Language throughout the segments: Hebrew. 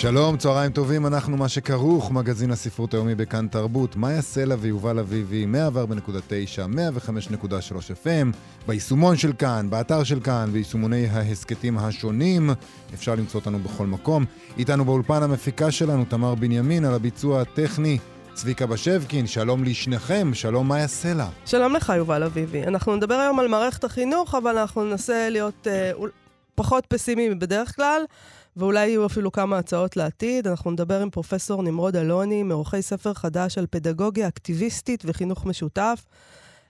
שלום, צהריים טובים, אנחנו מה שכרוך, מגזין הספרות היומי בכאן תרבות, מאיה סלע ויובל אביבי, 104.9, 105.3 FM, ביישומון של כאן, באתר של כאן, ביישומוני ההסכתים השונים, אפשר למצוא אותנו בכל מקום. איתנו באולפן המפיקה שלנו, תמר בנימין, על הביצוע הטכני. צביקה בשבקין, שלום לשניכם, שלום מאיה סלע. שלום לך, יובל אביבי. אנחנו נדבר היום על מערכת החינוך, אבל אנחנו ננסה להיות אה, פחות פסימיים מבדרך כלל. ואולי יהיו אפילו כמה הצעות לעתיד. אנחנו נדבר עם פרופסור נמרוד אלוני, מעורכי ספר חדש על פדגוגיה אקטיביסטית וחינוך משותף.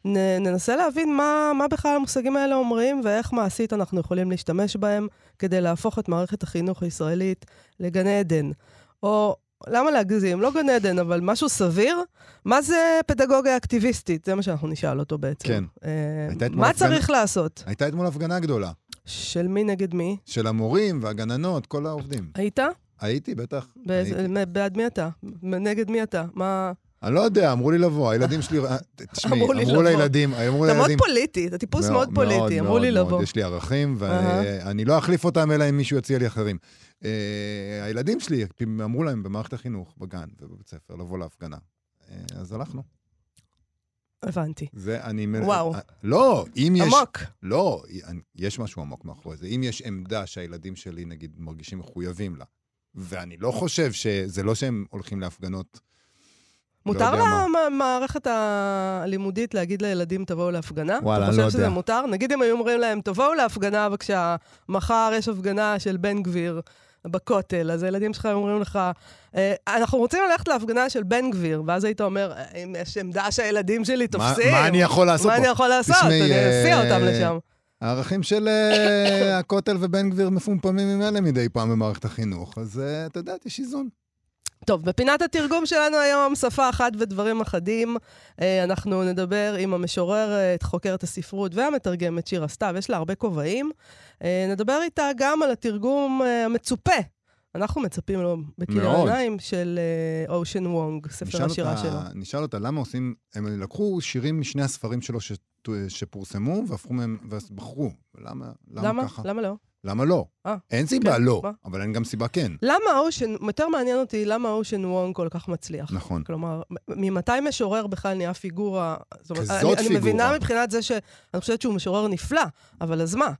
נ, ננסה להבין מה, מה בכלל המושגים האלה אומרים ואיך מעשית אנחנו יכולים להשתמש בהם כדי להפוך את מערכת החינוך הישראלית לגן עדן. או למה להגזים? לא גן עדן, אבל משהו סביר. מה זה פדגוגיה אקטיביסטית? זה מה שאנחנו נשאל אותו בעצם. כן. אה, מה צריך הפגנה, לעשות? הייתה אתמול הפגנה גדולה. של מי נגד מי? של המורים והגננות, כל העובדים. היית? הייתי, בטח. בעד מי אתה? נגד מי אתה? מה... אני לא יודע, אמרו לי לבוא, הילדים שלי... אה, תשמעי, אמרו לילדים, אמרו לילדים... אתה מאוד פוליטי, אתה טיפוס מאוד פוליטי, אמרו לי לבוא. יש לי ערכים, ואני לא אחליף אותם אלא אם מישהו יציע לי אחרים. אה, הילדים שלי, אמרו להם במערכת החינוך, בגן ובבית ספר, לבוא להפגנה. אה, אז הלכנו. הבנתי. זה אני... וואו. לא, אם יש... עמוק. לא, יש משהו עמוק מאחורי זה. אם יש עמדה שהילדים שלי, נגיד, מרגישים מחויבים לה, ואני לא חושב שזה לא שהם הולכים להפגנות... לא מותר למערכת הלימודית להגיד לילדים, תבואו להפגנה? וואלה, אני לא יודע. אתה חושב שזה מותר? נגיד אם היו אומרים להם, תבואו להפגנה, בבקשה, מחר יש הפגנה של בן גביר. בכותל, אז הילדים שלך אומרים לך, אה, אנחנו רוצים ללכת להפגנה של בן גביר, ואז היית אומר, אם יש עמדה שהילדים שלי תופסים, מה, מה אני יכול לעשות מה פה? אני יכול לעשות? אני אסיע אותם לשם. הערכים של אה, הכותל ובן גביר מפומפמים ממילא מדי פעם במערכת החינוך, אז אה, אתה יודע, יש איזון. טוב, בפינת התרגום שלנו היום, שפה אחת ודברים אחדים. אה, אנחנו נדבר עם המשוררת, חוקרת הספרות והמתרגמת שירה סתיו, יש לה הרבה כובעים. אה, נדבר איתה גם על התרגום אה, המצופה. אנחנו מצפים לו בכאילו העיניים של אושן וונג, ספר השירה אותה, שלו. נשאל אותה, למה עושים, הם לקחו שירים משני הספרים שלו ש, שפורסמו, והפכו מהם, ובחרו. למה, למה, למה ככה? למה לא? למה לא? 아, אה, אין סיבה כן, לא, מה? אבל אין גם סיבה כן. למה אושן, יותר מעניין אותי למה אושן וונג כל כך מצליח. נכון. כלומר, ממתי משורר בכלל נהיה פיגורה? כזאת אומרת, אני, פיגורה. אני מבינה מבחינת זה שאני חושבת שהוא משורר נפלא, אבל אז מה?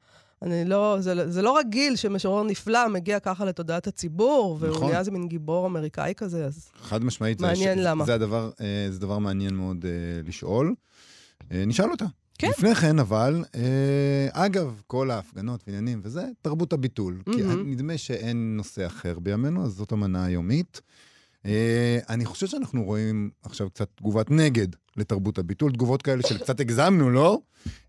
אני לא, זה, זה לא רגיל שמשורר נפלא מגיע ככה לתודעת הציבור, והוא נכון. נהיה איזה מין גיבור אמריקאי כזה, אז... חד משמעית. מעניין זה, למה. זה, הדבר, אה, זה דבר מעניין מאוד אה, לשאול. נשאל אותה. כן. לפני כן, אבל, אה, אגב, כל ההפגנות ועניינים וזה, תרבות הביטול. Mm-hmm. כי נדמה שאין נושא אחר בימינו, אז זאת המנה היומית. אה, אני חושב שאנחנו רואים עכשיו קצת תגובת נגד לתרבות הביטול, תגובות כאלה של קצת הגזמנו, לא?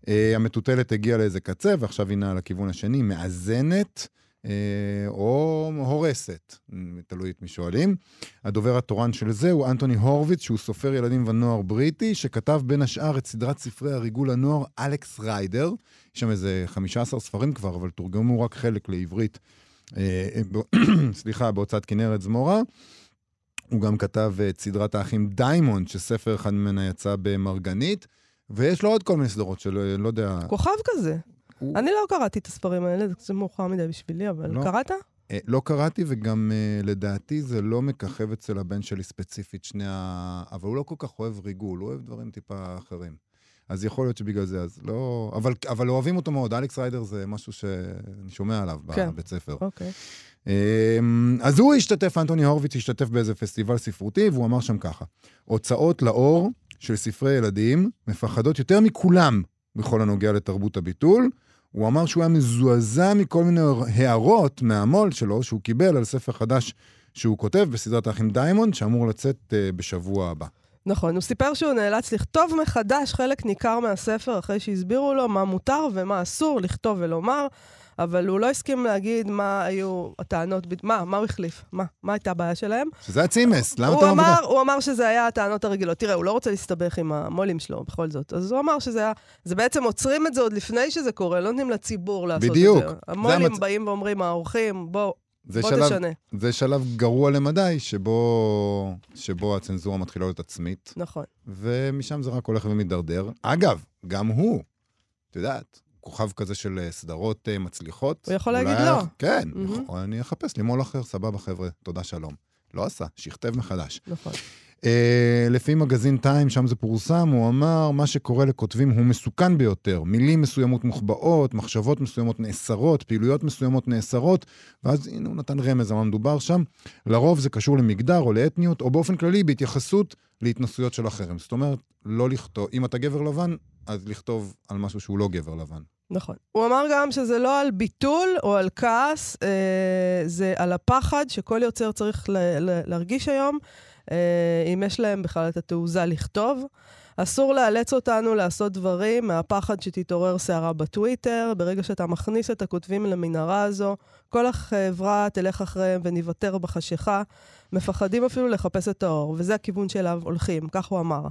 אה, המטוטלת הגיעה לאיזה קצה, ועכשיו היא נעה לכיוון השני, מאזנת. אה, או הורסת, תלוי את מי שואלים. הדובר התורן של זה הוא אנטוני הורוביץ, שהוא סופר ילדים ונוער בריטי, שכתב בין השאר את סדרת ספרי הריגול הנוער אלכס ריידר. יש שם איזה 15 ספרים כבר, אבל תורגמו רק חלק לעברית. אה, סליחה, בהוצאת כנרת זמורה. הוא גם כתב את סדרת האחים דיימונד, שספר אחד ממנה יצא במרגנית, ויש לו עוד כל מיני סדרות של, לא יודע... כוכב כזה. הוא... אני לא קראתי את הספרים האלה, זה מאוחר מדי בשבילי, אבל לא. קראת? אה, לא קראתי, וגם אה, לדעתי זה לא מככב אצל הבן שלי ספציפית, שני ה... אבל הוא לא כל כך אוהב ריגול, הוא אוהב דברים טיפה אחרים. אז יכול להיות שבגלל זה, אז לא... אבל, אבל אוהבים אותו מאוד. אלכס ריידר זה משהו שאני שומע עליו כן. בבית ספר. אוקיי. אמ, אז הוא השתתף, אנטוני הורוביץ השתתף באיזה פסטיבל ספרותי, והוא אמר שם ככה: הוצאות לאור של ספרי ילדים מפחדות יותר מכולם בכל הנוגע לתרבות הביטול. הוא אמר שהוא היה מזועזע מכל מיני הערות מהמו"ל שלו, שהוא קיבל על ספר חדש שהוא כותב בסדרת האחים דיימונד, שאמור לצאת uh, בשבוע הבא. נכון, הוא סיפר שהוא נאלץ לכתוב מחדש חלק ניכר מהספר אחרי שהסבירו לו מה מותר ומה אסור לכתוב ולומר. אבל הוא לא הסכים להגיד מה היו הטענות, מה, מה הוא החליף, מה, מה הייתה הבעיה שלהם. שזה הצימס, למה הוא אתה לא אמר, מדבר? הוא אמר שזה היה הטענות הרגילות. תראה, הוא לא רוצה להסתבך עם המו"לים שלו, בכל זאת. אז הוא אמר שזה היה... זה בעצם עוצרים את זה עוד לפני שזה קורה, לא נותנים לציבור לעשות בדיוק. את זה. המו"לים המצ- באים ואומרים, האורחים, בוא, זה בוא שלב, תשנה. זה שלב גרוע למדי, שבו, שבו הצנזורה מתחילה להיות עצמית, נכון. ומשם זה רק הולך ומידרדר. אגב, גם הוא, את יודעת, כוכב כזה של אה, סדרות אה, מצליחות. הוא יכול להגיד לא. כן, מהמם. יכול, אני אחפש לי מו"ל אחר, סבבה חבר'ה, תודה שלום. לא עשה, שכתב מחדש. נכון. אה, לפי מגזין טיים, שם זה פורסם, הוא אמר, מה שקורה לכותבים הוא מסוכן ביותר. מילים מסוימות מוחבאות, מחשבות מסוימות נאסרות, פעילויות מסוימות נאסרות, ואז הנה הוא נתן רמז על מה מדובר שם. לרוב זה קשור למגדר או לאתניות, או באופן כללי בהתייחסות להתנסויות של אחרים. זאת אומרת, לא לכתוב, אם אתה גבר לבן, אז לכתוב על משהו שהוא לא גבר לבן. נכון. הוא אמר גם שזה לא על ביטול או על כעס, אה, זה על הפחד שכל יוצר צריך ל- ל- להרגיש היום, אם יש להם בכלל את התעוזה לכתוב. אסור לאלץ אותנו לעשות דברים מהפחד שתתעורר סערה בטוויטר. ברגע שאתה מכניס את הכותבים למנהרה הזו, כל החברה תלך אחריהם וניוותר בחשיכה. מפחדים אפילו לחפש את האור, וזה הכיוון שאליו הולכים, כך הוא אמר.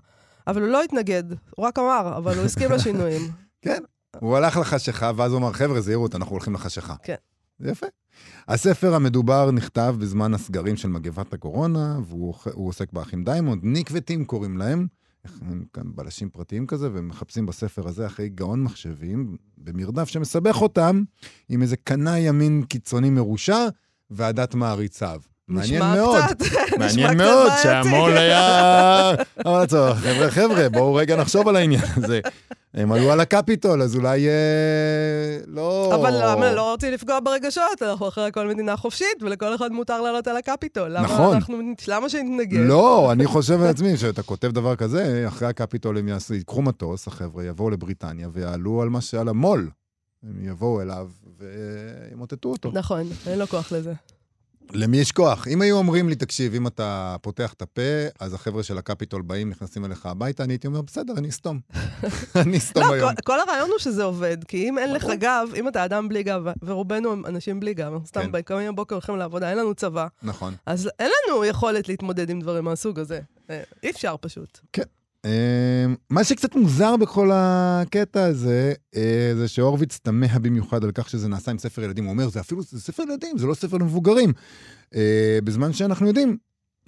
אבל הוא לא התנגד, הוא רק אמר, אבל הוא הסכים לשינויים. כן. הוא הלך לחשיכה, ואז הוא אמר, חבר'ה, זהירות, אנחנו הולכים לחשיכה. כן. יפה. הספר המדובר נכתב בזמן הסגרים של מגפת הקורונה, והוא הוא עוסק באחים דיימונד, ניק וטים קוראים להם. הם כאן בלשים פרטיים כזה, והם מחפשים בספר הזה אחרי גאון מחשבים, במרדף שמסבך אותם עם איזה קנאי ימין קיצוני מרושע, ועדת מעריציו. מעניין מאוד. מעניין מאוד. שהמו"ל היה... אבל הצורך, חבר'ה, חבר'ה, בואו רגע נחשוב על העניין הזה. הם עלו על הקפיטול, אז אולי אה, לא... אבל למה לא רוצים לפגוע ברגשות? אנחנו אחרי הכל מדינה חופשית, ולכל אחד מותר לעלות על הקפיטול. נכון. אנחנו, למה שנתנגד? לא, אני חושב לעצמי שאתה כותב דבר כזה, אחרי הקפיטול הם יעשו, ייקחו מטוס, החבר'ה יבואו לבריטניה ויעלו על מה שעל המו"ל. הם יבואו אליו וימוטטו אותו. נכון, אין לו כוח לזה. למי יש כוח? אם היו אומרים לי, תקשיב, אם אתה פותח את הפה, אז החבר'ה של הקפיטול באים, נכנסים אליך הביתה, אני הייתי אומר, בסדר, אני אסתום. אני אסתום לא, היום. כל, כל הרעיון הוא שזה עובד, כי אם אין לך. גב, אם אתה אדם בלי גב, ורובנו הם אנשים בלי גב, אנחנו כן. סתם קמים בבוקר הולכים לעבודה, אין לנו צבא, נכון. אז אין לנו יכולת להתמודד עם דברים מהסוג הזה. אה, אי אפשר פשוט. אמ, מה שקצת מוזר בכל הקטע הזה, אה, זה שהורוביץ תמה במיוחד על כך שזה נעשה עם ספר ילדים. הוא אומר, זה אפילו, זה ספר ילדים, זה לא ספר למבוגרים. אה, בזמן שאנחנו יודעים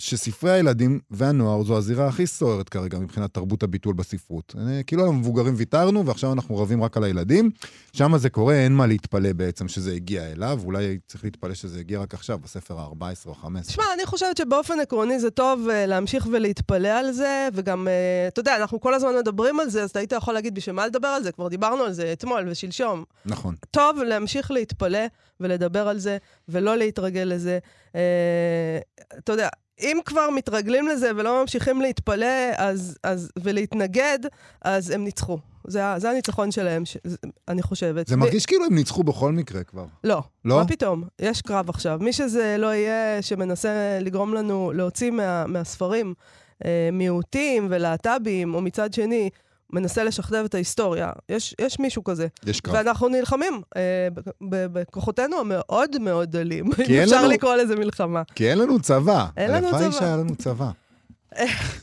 שספרי הילדים והנוער זו הזירה הכי סוערת כרגע מבחינת תרבות הביטול בספרות. אה, כאילו על המבוגרים ויתרנו, ועכשיו אנחנו רבים רק על הילדים. שם זה קורה, אין מה להתפלא בעצם שזה הגיע אליו, אולי צריך להתפלא שזה הגיע רק עכשיו, בספר ה-14 או ה-15. תשמע, אני חושבת שבאופן עקרוני זה טוב uh, להמשיך ולהתפלא על זה, וגם, uh, אתה יודע, אנחנו כל הזמן מדברים על זה, אז אתה היית יכול להגיד, בשביל מה לדבר על זה? כבר דיברנו על זה אתמול ושלשום. נכון. טוב להמשיך להתפלא ולדבר על זה, ולא להתרגל לזה. Uh, אתה יודע, אם כבר מתרגלים לזה ולא ממשיכים להתפלא אז, אז, ולהתנגד, אז הם ניצחו. זה, זה הניצחון שלהם, ש, אני חושבת. זה מי- מרגיש כאילו הם ניצחו בכל מקרה כבר. לא. לא? מה פתאום? יש קרב עכשיו. מי שזה לא יהיה, שמנסה לגרום לנו להוציא מה, מהספרים אה, מיעוטים ולהט"בים, או מצד שני, מנסה לשכתב את ההיסטוריה. יש, יש מישהו כזה. יש קרב. ואנחנו נלחמים אה, בכוחותינו המאוד מאוד דלים. אם אין אפשר לנו- לקרוא לזה מלחמה. כי אין לנו צבא. אין לנו הלוואי צבא. שהיה לנו צבא.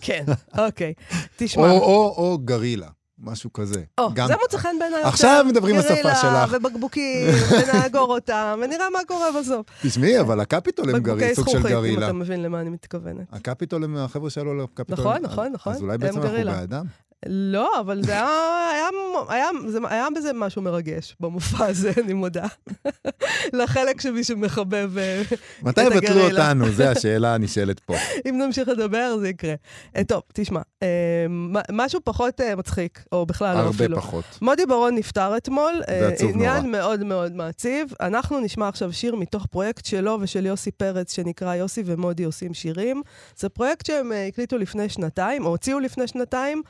כן, אוקיי. תשמע. או, או, או גרילה, משהו כזה. או, גם- זה מוצא חן בעיניי עכשיו מדברים בשפה גרילה שלך. ובקבוקים, ונאגור אותם, ונראה מה קורה בסוף. תשמעי, אבל הקפיטול הם גריל, בקבוקי סוג של זכוכית, אם גרילה. אתה מבין למה אני מתכוונת. הקפיטול הם החבר'ה שעלו לקפיטול. נכון, נכון, נכון. אז אולי הם בעצם אנחנו גרילה. בעדם. לא, אבל זה היה, היה, היה, זה, היה בזה משהו מרגש במופע הזה, אני מודה. לחלק של מי שמחבב, אה, מתי את יבטלו הגרילה. אותנו? זו השאלה הנשאלת פה. אם נמשיך לדבר, זה יקרה. אה, טוב, תשמע, מה- משהו פחות אה, מצחיק, או בכלל לא הרבה אפילו. פחות. מודי ברון נפטר אתמול, זה עצוב עניין נורא. מאוד מאוד מעציב. אנחנו נשמע עכשיו שיר מתוך פרויקט שלו ושל יוסי פרץ, שנקרא יוסי ומודי עושים שירים. זה פרויקט שהם הקליטו לפני שנתיים, או הוציאו לפני שנתיים.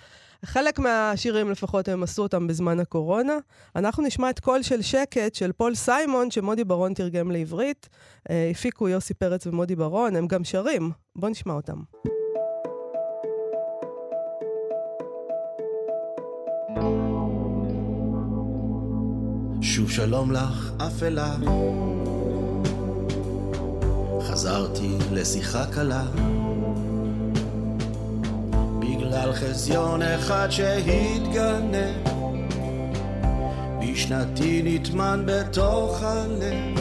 חלק מהשירים לפחות הם עשו אותם בזמן הקורונה. אנחנו נשמע את קול של שקט של פול סיימון, שמודי ברון תרגם לעברית. אה, הפיקו יוסי פרץ ומודי ברון, הם גם שרים. בואו נשמע אותם. שוב שלום לך, אפלה. חזרתי לשיחה קלה. בגלל חזיון אחד שהתגנב. בשנתי נטמן בתוך הלב.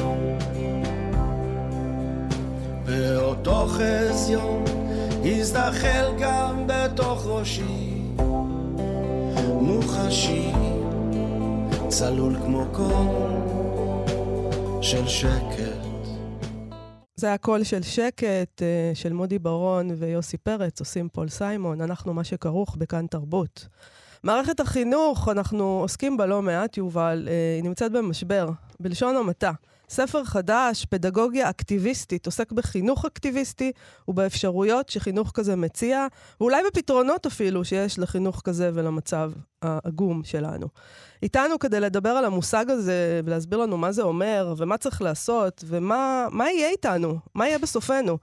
ואותו חזיון הזדחל גם בתוך ראשי. מוחשי, צלול כמו קול של שקט. זה הקול של שקט, אה, של מודי ברון ויוסי פרץ, עושים פול סיימון, אנחנו מה שכרוך בכאן תרבות. מערכת החינוך, אנחנו עוסקים בה לא מעט, יובל, אה, היא נמצאת במשבר, בלשון המעטה. ספר חדש, פדגוגיה אקטיביסטית, עוסק בחינוך אקטיביסטי ובאפשרויות שחינוך כזה מציע, ואולי בפתרונות אפילו שיש לחינוך כזה ולמצב העגום שלנו. איתנו כדי לדבר על המושג הזה ולהסביר לנו מה זה אומר ומה צריך לעשות ומה יהיה איתנו, מה יהיה בסופנו.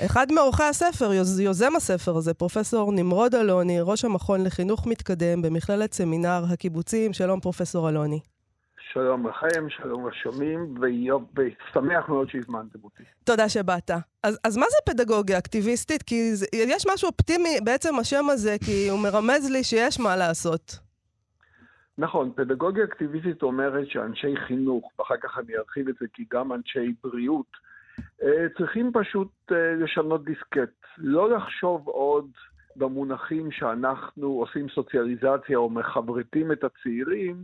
אחד מעורכי הספר, יוז, יוזם הספר הזה, פרופסור נמרוד אלוני, ראש המכון לחינוך מתקדם במכללת סמינר הקיבוצים. שלום, פרופסור אלוני. שלום לכם, שלום לשומעים, ושמח מאוד שהזמנתם אותי. תודה שבאת. אז, אז מה זה פדגוגיה אקטיביסטית? כי זה, יש משהו אופטימי בעצם השם הזה, כי הוא מרמז לי שיש מה לעשות. נכון, פדגוגיה אקטיביסטית אומרת שאנשי חינוך, ואחר כך אני ארחיב את זה כי גם אנשי בריאות, אה, צריכים פשוט אה, לשנות דיסקט. לא לחשוב עוד במונחים שאנחנו עושים סוציאליזציה או מחברתים את הצעירים,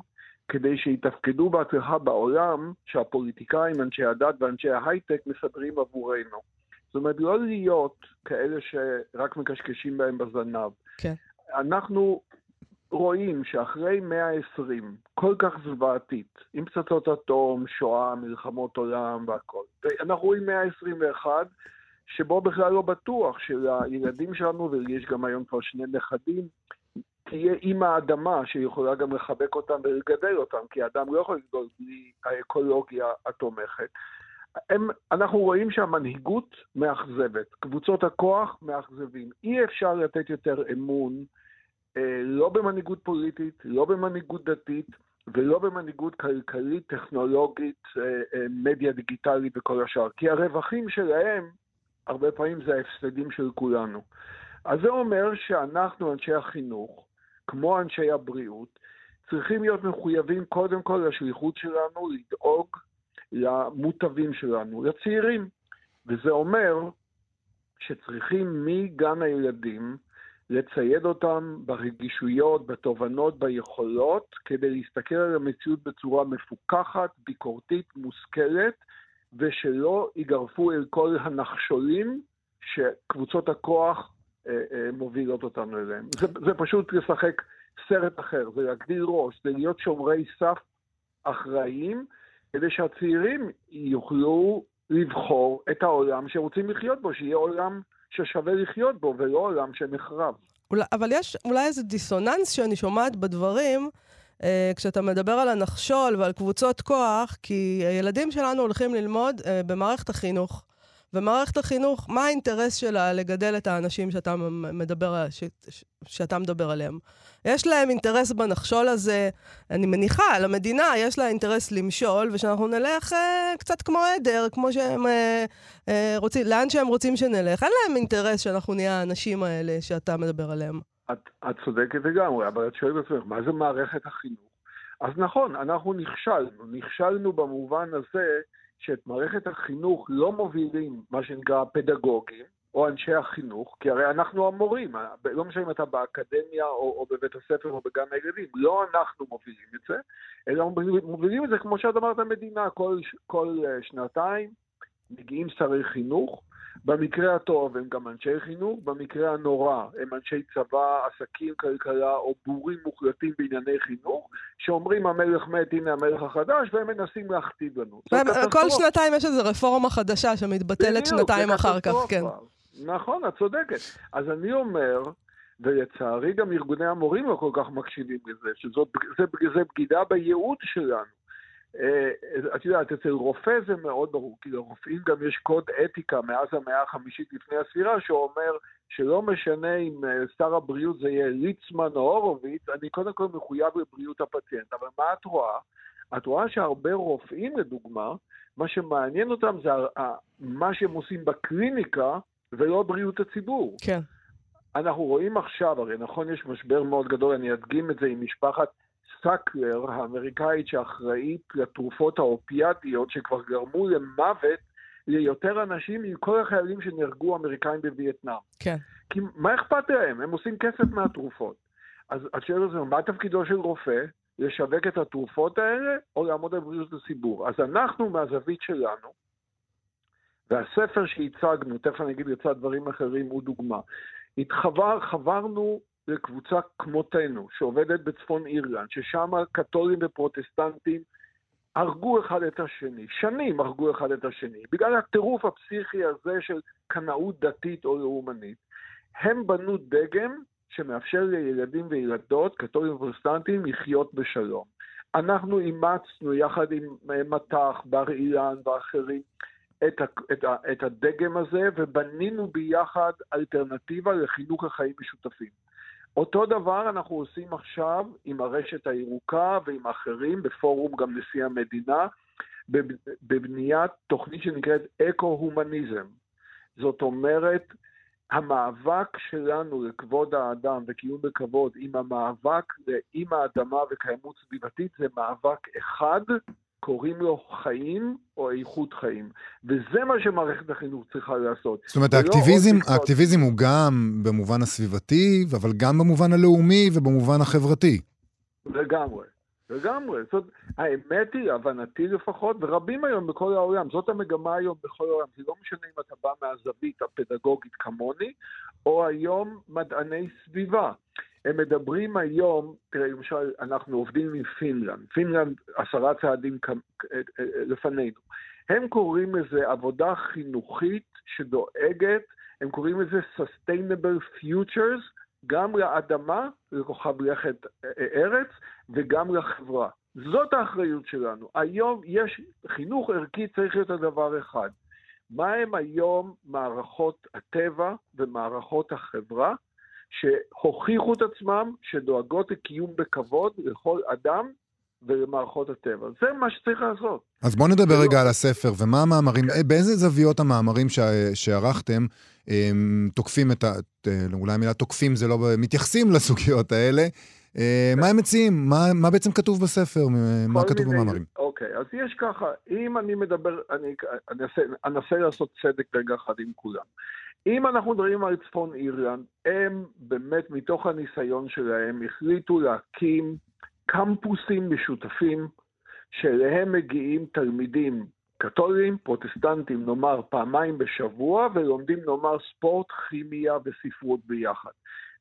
כדי שיתפקדו בהצלחה בעולם שהפוליטיקאים, אנשי הדת ואנשי ההייטק מסדרים עבורנו. זאת אומרת, לא להיות כאלה שרק מקשקשים בהם בזנב. כן. אנחנו רואים שאחרי מאה העשרים, כל כך זוועתית, עם פצצות אטום, שואה, מלחמות עולם והכל, אנחנו רואים מאה העשרים ואחד, שבו בכלל לא בטוח שלילדים שלנו, ויש גם היום כבר שני נכדים, תהיה אימא האדמה שיכולה גם לחבק אותם ולגדל אותם, כי האדם לא יכול לגדול בלי האקולוגיה התומכת. הם, אנחנו רואים שהמנהיגות מאכזבת, קבוצות הכוח מאכזבים. אי אפשר לתת יותר אמון, אה, לא במנהיגות פוליטית, לא במנהיגות דתית ולא במנהיגות כלכלית, טכנולוגית, אה, אה, מדיה דיגיטלית וכל השאר. כי הרווחים שלהם, הרבה פעמים זה ההפסדים של כולנו. אז זה אומר שאנחנו, אנשי החינוך, כמו אנשי הבריאות, צריכים להיות מחויבים קודם כל לשליחות שלנו, לדאוג למוטבים שלנו, לצעירים. וזה אומר שצריכים מגן הילדים לצייד אותם ברגישויות, בתובנות, ביכולות, כדי להסתכל על המציאות בצורה מפוקחת, ביקורתית, מושכלת, ושלא ייגרפו אל כל הנחשולים שקבוצות הכוח מובילות אותנו אליהם. זה, זה פשוט לשחק סרט אחר, זה להגדיל ראש, זה להיות שומרי סף אחראיים, כדי שהצעירים יוכלו לבחור את העולם שרוצים לחיות בו, שיהיה עולם ששווה לחיות בו, ולא עולם שנחרב. אולי, אבל יש אולי איזה דיסוננס שאני שומעת בדברים, אה, כשאתה מדבר על הנחשול ועל קבוצות כוח, כי הילדים שלנו הולכים ללמוד אה, במערכת החינוך. ומערכת החינוך, מה האינטרס שלה לגדל את האנשים שאתה מדבר, ש, שאתה מדבר עליהם? יש להם אינטרס בנחשול הזה, אני מניחה, למדינה יש לה אינטרס למשול, ושאנחנו נלך אה, קצת כמו עדר, כמו שהם אה, אה, רוצים, לאן שהם רוצים שנלך. אין להם אינטרס שאנחנו נהיה האנשים האלה שאתה מדבר עליהם. את, את צודקת לגמרי, אבל את שואלת עצמך, מה זה מערכת החינוך? אז נכון, אנחנו נכשלנו. נכשלנו במובן הזה שאת מערכת החינוך לא מובילים מה שנקרא פדגוגים, או אנשי החינוך, כי הרי אנחנו המורים, לא משנה אם אתה באקדמיה או, או בבית הספר או בגן הילדים, לא אנחנו מובילים את זה, אלא מובילים את זה כמו שאת אמרת המדינה, כל, כל אה, שנתיים מגיעים שרי חינוך, במקרה הטוב הם גם אנשי חינוך, במקרה הנורא הם אנשי צבא, עסקים, כלכלה או בורים מוחלטים בענייני חינוך, שאומרים המלך מת, הנה המלך החדש, והם מנסים להכתיב לנו. כל שנתיים יש איזו רפורמה חדשה שמתבטלת שנתיים אחר כך, כן. נכון, את צודקת. אז אני אומר, ולצערי גם ארגוני המורים לא כל כך מקשיבים לזה, שזאת זה, זה בגידה בייעוד שלנו. אה, את יודעת, אצל רופא זה מאוד ברור, כי לרופאים גם יש קוד אתיקה מאז המאה החמישית לפני הספירה, שאומר שלא משנה אם אה, שר הבריאות זה יהיה ליצמן או הורוביץ, אני קודם כל מחויב לבריאות הפציינט. אבל מה את רואה? את רואה שהרבה רופאים, לדוגמה, מה שמעניין אותם זה מה שהם עושים בקליניקה ולא בריאות הציבור. כן. אנחנו רואים עכשיו, הרי נכון, יש משבר מאוד גדול, אני אדגים את זה עם משפחת סאקלר, האמריקאית שאחראית לתרופות האופיאטיות, שכבר גרמו למוות ליותר אנשים מכל החיילים שנהרגו אמריקאים בווייטנאם. כן. כי מה אכפת להם? הם עושים כסף מהתרופות. אז שואלת אותנו, מה תפקידו של רופא? לשווק את התרופות האלה, או לעמוד על בריאות הציבור? אז אנחנו, מהזווית שלנו, והספר שהצגנו, תכף אני אגיד לצד דברים אחרים, הוא דוגמה. התחבר, חברנו לקבוצה כמותנו, שעובדת בצפון אירלנד, ששם קתולים ופרוטסטנטים הרגו אחד את השני, שנים הרגו אחד את השני, בגלל הטירוף הפסיכי הזה של קנאות דתית או לאומנית. הם בנו דגם שמאפשר לילדים וילדות, קתולים ופרוטסטנטים, לחיות בשלום. אנחנו אימצנו יחד עם מט"ח, בר אילן ואחרים את, ה, את, ה, את הדגם הזה ובנינו ביחד אלטרנטיבה לחינוך החיים משותפים. אותו דבר אנחנו עושים עכשיו עם הרשת הירוקה ועם אחרים, בפורום גם נשיא המדינה, בבניית תוכנית שנקראת אקו-הומניזם. זאת אומרת, המאבק שלנו לכבוד האדם וקיום בכבוד עם המאבק עם האדמה וקיימות סביבתית זה מאבק אחד קוראים לו חיים או איכות חיים. וזה מה שמערכת החינוך צריכה לעשות. זאת אומרת, האקטיביזם, האקטיביזם הוא גם במובן הסביבתי, אבל גם במובן הלאומי ובמובן החברתי. לגמרי, לגמרי. זאת האמת היא, הבנתי לפחות, ורבים היום בכל העולם, זאת המגמה היום בכל העולם. זה לא משנה אם אתה בא מהזווית הפדגוגית כמוני, או היום מדעני סביבה. הם מדברים היום, תראה, למשל, אנחנו עובדים עם פינלנד, פינלנד עשרה צעדים לפנינו. הם קוראים לזה עבודה חינוכית שדואגת, הם קוראים לזה Sustainable Futures, גם לאדמה, לכוכב לכת ארץ, וגם לחברה. זאת האחריות שלנו. היום יש, חינוך ערכי צריך להיות הדבר אחד. מה הם היום מערכות הטבע ומערכות החברה? שהוכיחו את עצמם, שדואגות לקיום בכבוד לכל אדם ולמערכות הטבע. זה מה שצריך לעשות. אז בואו נדבר רגע על הספר, ומה המאמרים, כן. באיזה זוויות המאמרים שערכתם תוקפים את ה... אולי המילה תוקפים זה לא... מתייחסים לסוגיות האלה. אה, מה הם מציעים? מה, מה בעצם כתוב בספר? מה כתוב מיני, במאמרים? אוקיי, אז יש ככה, אם אני מדבר, אני אנסה לעשות צדק רגע אחד עם כולם. אם אנחנו מדברים על צפון אירלנד, הם באמת מתוך הניסיון שלהם החליטו להקים קמפוסים משותפים שאליהם מגיעים תלמידים קתולים, פרוטסטנטים, נאמר פעמיים בשבוע, ולומדים נאמר ספורט, כימיה וספרות ביחד.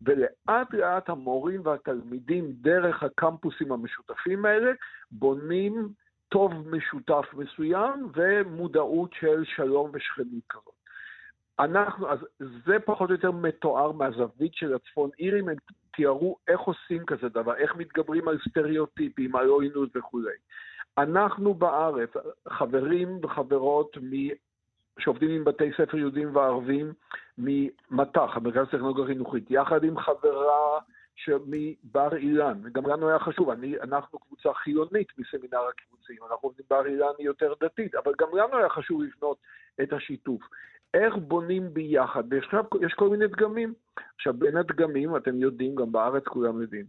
ולאט לאט המורים והתלמידים דרך הקמפוסים המשותפים האלה בונים טוב משותף מסוים ומודעות של שלום ושכנות כזאת. אנחנו, אז זה פחות או יותר מתואר מהזווית של הצפון אירים, הם תיארו איך עושים כזה דבר, איך מתגברים על סטריאוטיפים, על עוינות וכולי. אנחנו בארץ, חברים וחברות מ... שעובדים עם בתי ספר יהודים וערבים ממט"ח, המרכז הטכנולוגיה החינוכית, יחד עם חברה מבר אילן, גם לנו היה חשוב, אני, אנחנו קבוצה חילונית מסמינר הקיבוצים, אנחנו עובדים בר אילן יותר דתית, אבל גם לנו היה חשוב לבנות את השיתוף. איך בונים ביחד, ויש כל מיני דגמים. עכשיו, בין הדגמים, אתם יודעים, גם בארץ כולם יודעים,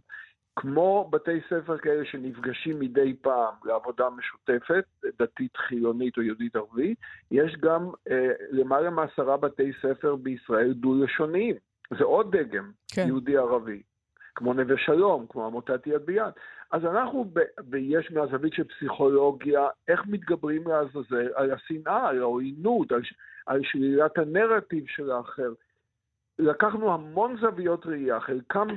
כמו בתי ספר כאלה שנפגשים מדי פעם לעבודה משותפת, דתית חילונית או יהודית ערבית, יש גם אה, למעלה מעשרה בתי ספר בישראל דו-לשוניים. זה עוד דגם, כן. יהודי-ערבי. כמו נווה שלום, כמו עמותת יד ביד. אז אנחנו, ב, ויש מהזווית של פסיכולוגיה, איך מתגברים לעזאזל על השנאה, על העוינות, על, על שלילת הנרטיב של האחר. לקחנו המון זוויות ראייה, חלקם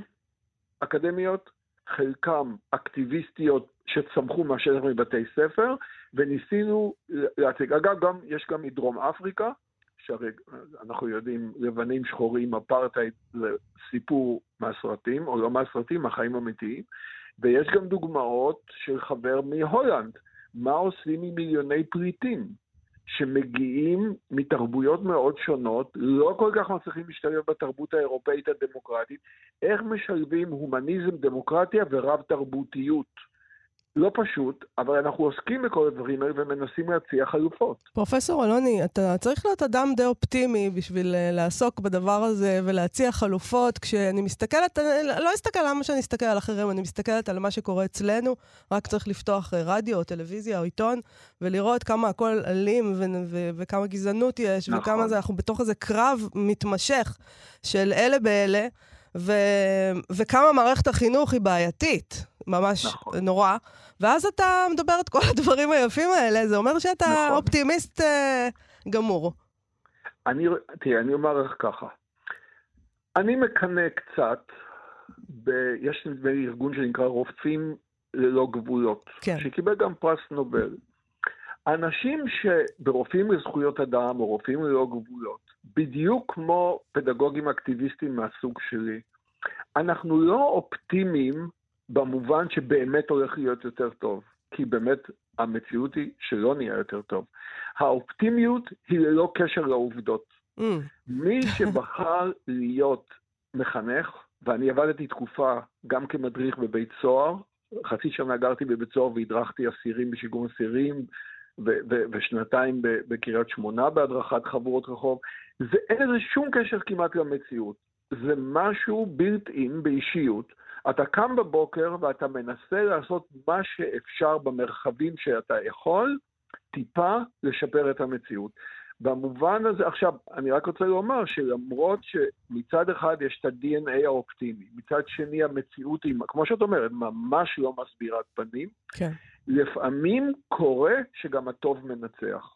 אקדמיות, חלקם אקטיביסטיות שצמחו מהשטח מבתי ספר, וניסינו להציג. אגב, גם, יש גם מדרום אפריקה, שהרי אנחנו יודעים, לבנים שחורים, אפרטהייד, זה סיפור מהסרטים, או לא מהסרטים, החיים אמיתיים, ויש גם דוגמאות של חבר מהולנד, מה עושים עם מיליוני פריטים. שמגיעים מתרבויות מאוד שונות, לא כל כך מצליחים להשתלב בתרבות האירופאית הדמוקרטית, איך משלבים הומניזם, דמוקרטיה ורב תרבותיות. לא פשוט, אבל אנחנו עוסקים בכל הדברים האלה ומנסים להציע חלופות. פרופסור אלוני, אתה צריך להיות אדם די אופטימי בשביל uh, לעסוק בדבר הזה ולהציע חלופות. כשאני מסתכלת, אני לא אסתכל למה שאני אסתכל על אחרים, אני מסתכלת על מה שקורה אצלנו, רק צריך לפתוח uh, רדיו או טלוויזיה או עיתון, ולראות כמה הכל אלים ו- ו- וכמה גזענות יש, נכון. וכמה זה, אנחנו בתוך איזה קרב מתמשך של אלה באלה. ו- וכמה מערכת החינוך היא בעייתית, ממש נכון. נורא. ואז אתה מדבר את כל הדברים היפים האלה, זה אומר שאתה נכון. אופטימיסט uh, גמור. אני, תראה, אני אומר לך ככה. אני מקנא קצת, ב, יש ארגון שנקרא רופאים ללא גבולות, כן. שקיבל גם פרס נובל. אנשים שברופאים לזכויות אדם או רופאים ללא גבולות, בדיוק כמו פדגוגים אקטיביסטים מהסוג שלי, אנחנו לא אופטימיים במובן שבאמת הולך להיות יותר טוב, כי באמת המציאות היא שלא נהיה יותר טוב. האופטימיות היא ללא קשר לעובדות. Mm. מי שבחר להיות מחנך, ואני עבדתי תקופה גם כמדריך בבית סוהר, חצי שנה גרתי בבית סוהר והדרכתי אסירים בשיקום אסירים, ו- ו- ושנתיים בקריית שמונה בהדרכת חבורות רחוב, ואין לזה שום קשר כמעט למציאות. זה משהו בילט אין באישיות. אתה קם בבוקר ואתה מנסה לעשות מה שאפשר במרחבים שאתה יכול, טיפה לשפר את המציאות. במובן הזה, עכשיו, אני רק רוצה לומר שלמרות שמצד אחד יש את ה-DNA האופטימי, מצד שני המציאות היא, כמו שאת אומרת, ממש לא מסבירת פנים, כן. לפעמים קורה שגם הטוב מנצח.